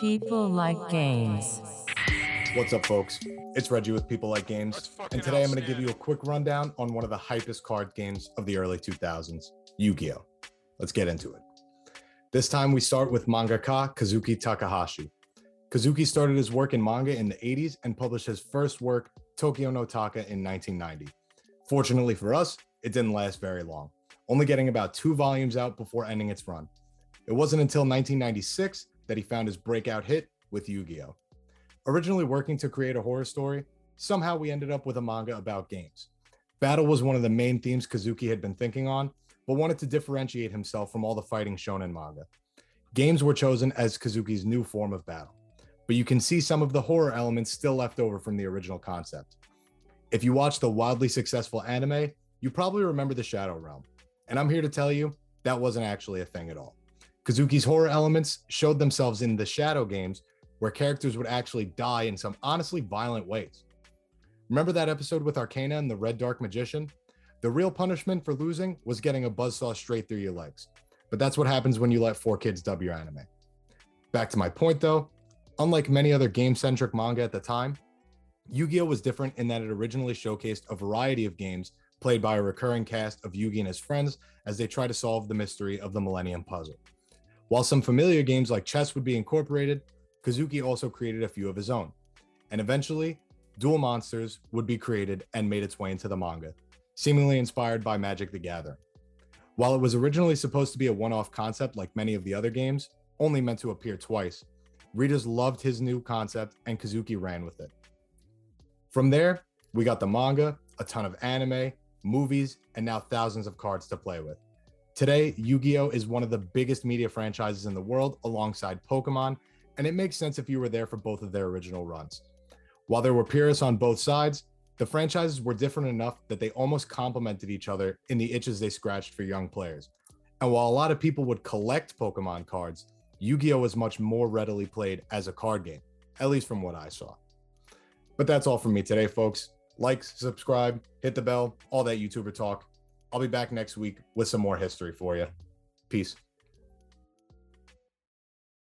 People like games. What's up, folks? It's Reggie with People Like Games, and today I'm going to give you a quick rundown on one of the hypest card games of the early 2000s, Yu Gi Oh! Let's get into it. This time we start with mangaka Kazuki Takahashi. Kazuki started his work in manga in the 80s and published his first work, Tokyo no Taka, in 1990. Fortunately for us, it didn't last very long, only getting about two volumes out before ending its run. It wasn't until 1996 that he found his breakout hit with Yu Gi Oh! Originally working to create a horror story, somehow we ended up with a manga about games. Battle was one of the main themes Kazuki had been thinking on, but wanted to differentiate himself from all the fighting shonen manga. Games were chosen as Kazuki's new form of battle, but you can see some of the horror elements still left over from the original concept. If you watch the wildly successful anime, you probably remember the Shadow Realm, and I'm here to tell you that wasn't actually a thing at all. Kazuki's horror elements showed themselves in the Shadow games, where characters would actually die in some honestly violent ways. Remember that episode with Arkana and the Red Dark Magician? The real punishment for losing was getting a buzzsaw straight through your legs. But that's what happens when you let 4Kids dub your anime. Back to my point though, unlike many other game centric manga at the time, Yu Gi Oh! was different in that it originally showcased a variety of games played by a recurring cast of Yugi and his friends as they try to solve the mystery of the Millennium Puzzle. While some familiar games like chess would be incorporated, Kazuki also created a few of his own. And eventually, Duel Monsters would be created and made its way into the manga, seemingly inspired by Magic the Gathering. While it was originally supposed to be a one off concept like many of the other games, only meant to appear twice, readers loved his new concept and Kazuki ran with it. From there, we got the manga, a ton of anime, movies, and now thousands of cards to play with. Today, Yu Gi Oh! is one of the biggest media franchises in the world alongside Pokemon, and it makes sense if you were there for both of their original runs. While there were purists on both sides, the franchises were different enough that they almost complemented each other in the itches they scratched for young players. And while a lot of people would collect Pokemon cards, Yu Gi Oh! was much more readily played as a card game, at least from what I saw. But that's all from me today, folks. Like, subscribe, hit the bell, all that YouTuber talk. I'll be back next week with some more history for you. Peace.